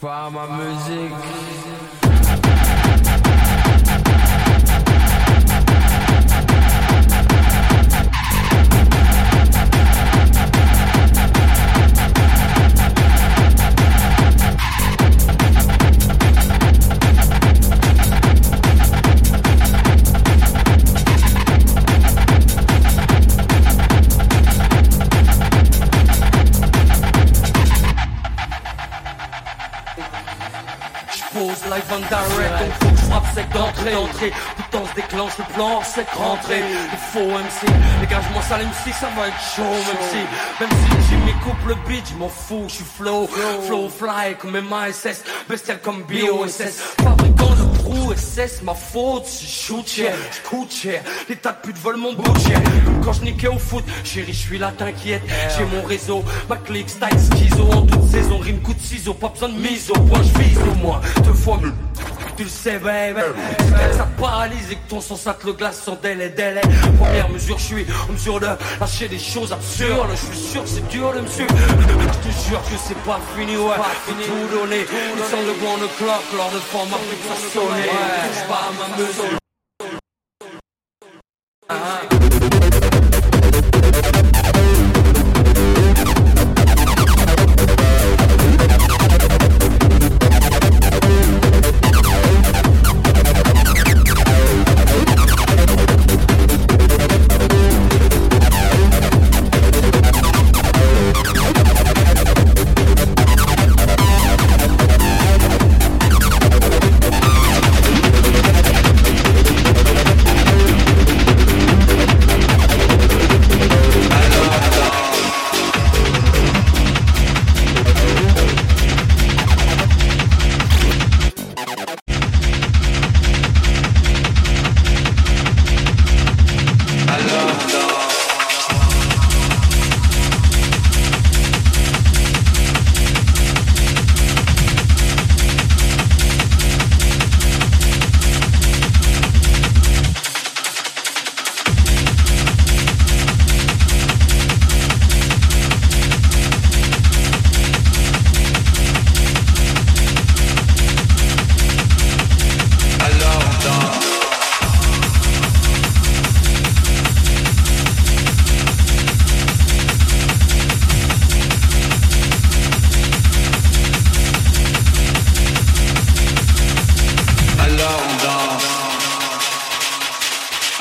pas ma musique. Live on direct Donc faut que je frappe sec d'entrée Entrée, putain se déclenche le plan sec rentrée Il faut MC, dégage-moi ça MC ça va être chaud Même si, même si Jimmy coupe le beat Je m'en fous, je suis flow, flow. Fly comme MASS Bestial comme BOSS Fabricant de prou SS, ma faute Si shoot cher, j'coute cher Les tas de putes volent mon budget quand je niquais au foot Chérie je suis là t'inquiète J'ai mon réseau, ma clique style schizo En toute saison, rime coup de ciseaux Pas besoin de mise au point, je vise au moins Deux fois mieux tu le sais, baby. Ça te paralyse et que ton sang ça te le glace sans délai, délai. Première mesure, je suis en mesure de lâcher des choses absurdes. Je suis sûr que c'est dur de me suivre. Je te jure que c'est pas fini, ouais. Faut tout donner. Ils sont de one o'clock lors de format plus que ça sonner. Touche pas à ma mesure.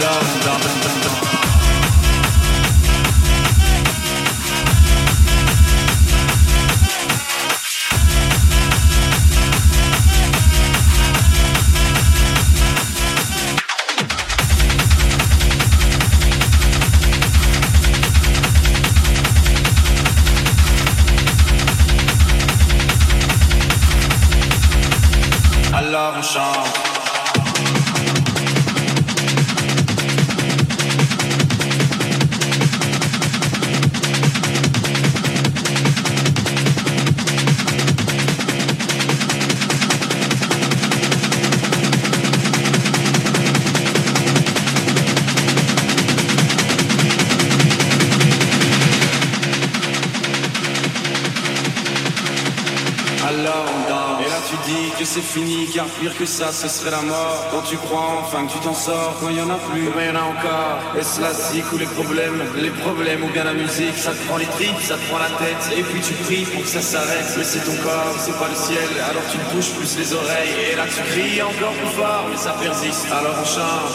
love. Pire que ça, ce serait la mort. Quand tu crois enfin que tu t'en sors, quand il y en a plus, mais il y en a encore. Est-ce la zik ou les problèmes? Les problèmes ou bien la musique, ça te prend les tripes, ça te prend la tête. Et puis tu pries pour que ça s'arrête. Mais c'est ton corps, c'est pas le ciel. Alors tu touches plus les oreilles. Et là tu cries encore plus fort, mais ça persiste. Alors on change.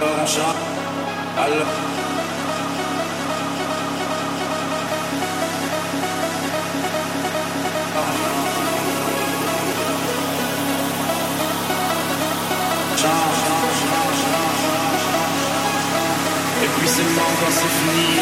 Alors on change. Alors. Quand c'est fini.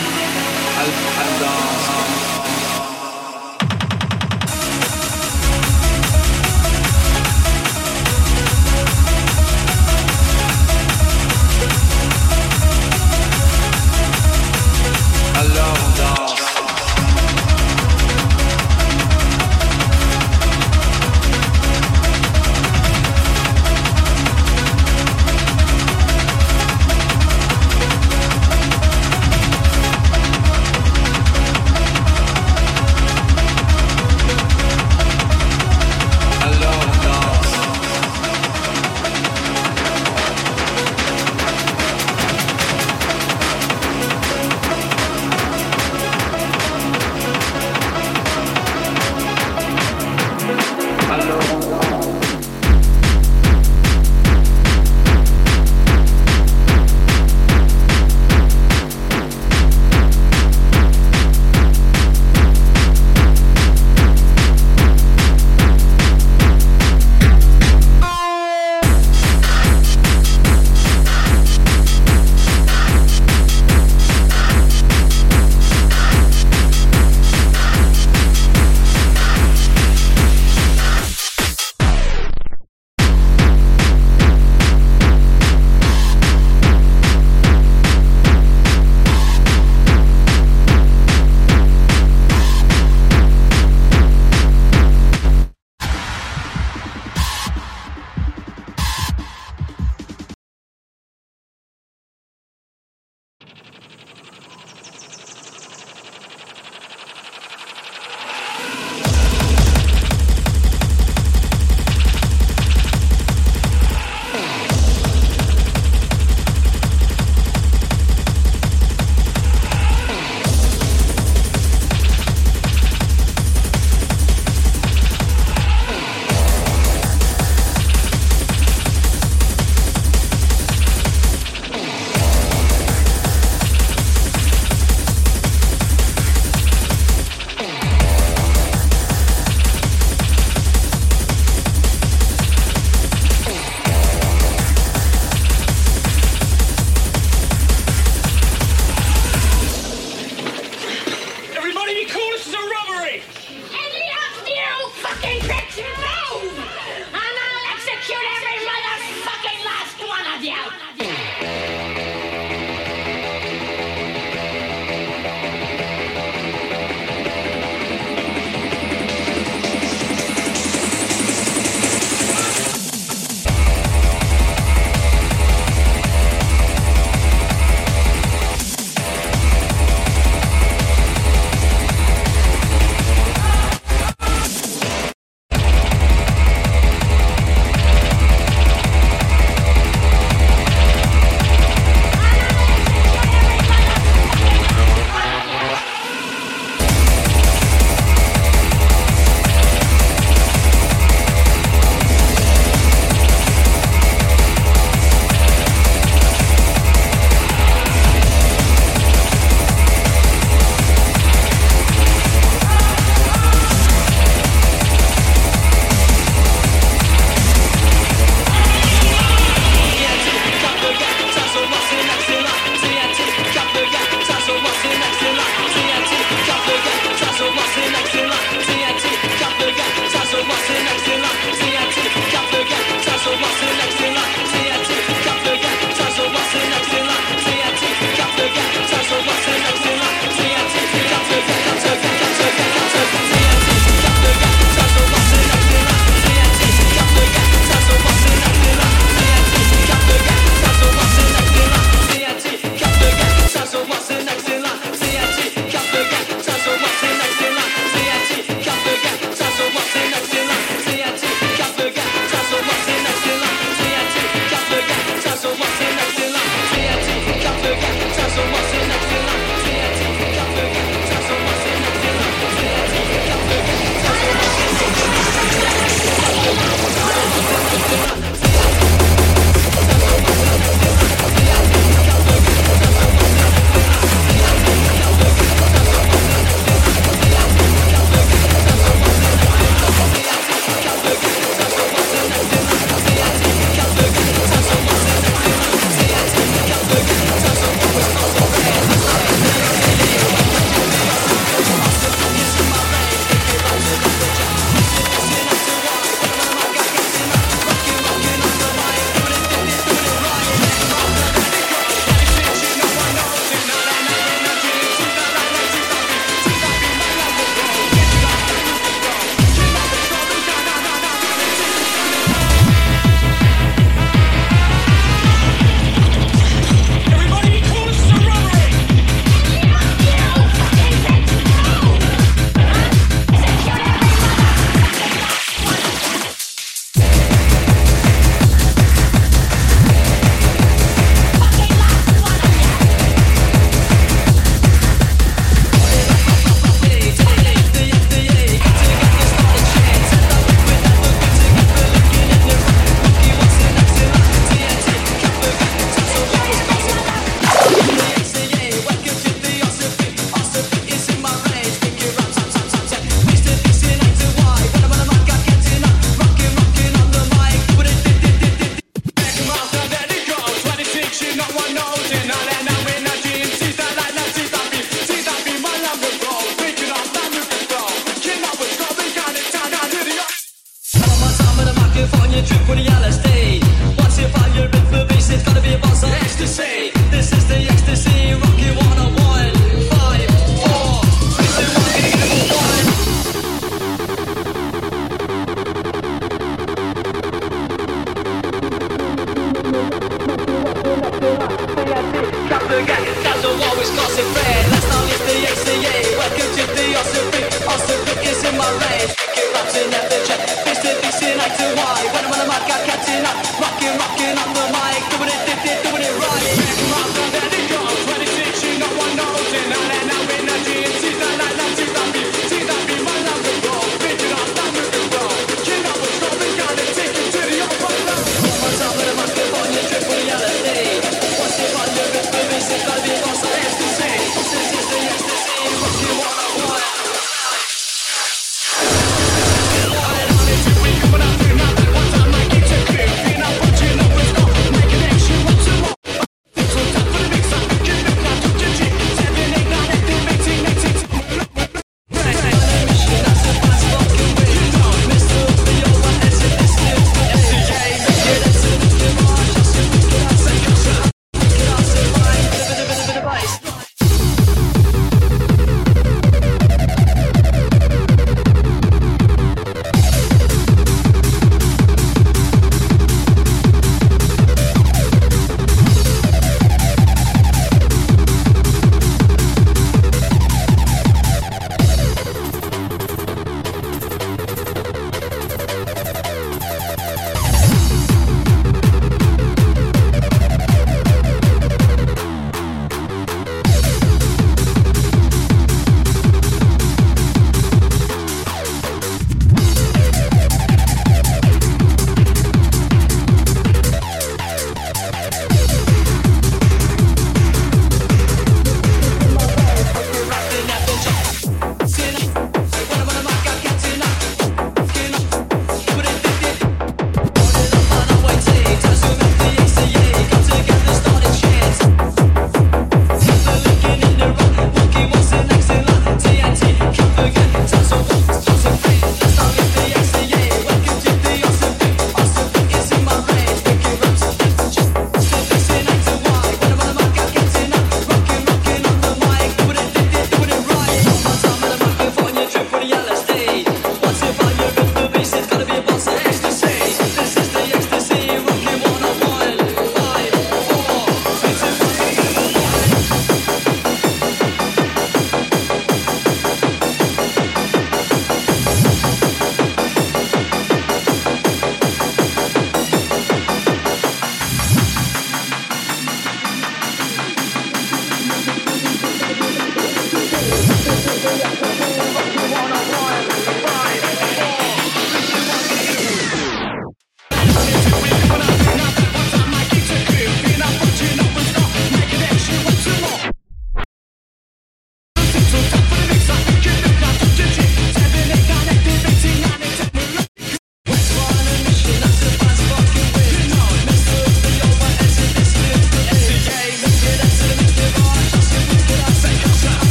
rocking rocking, rocking on the mic.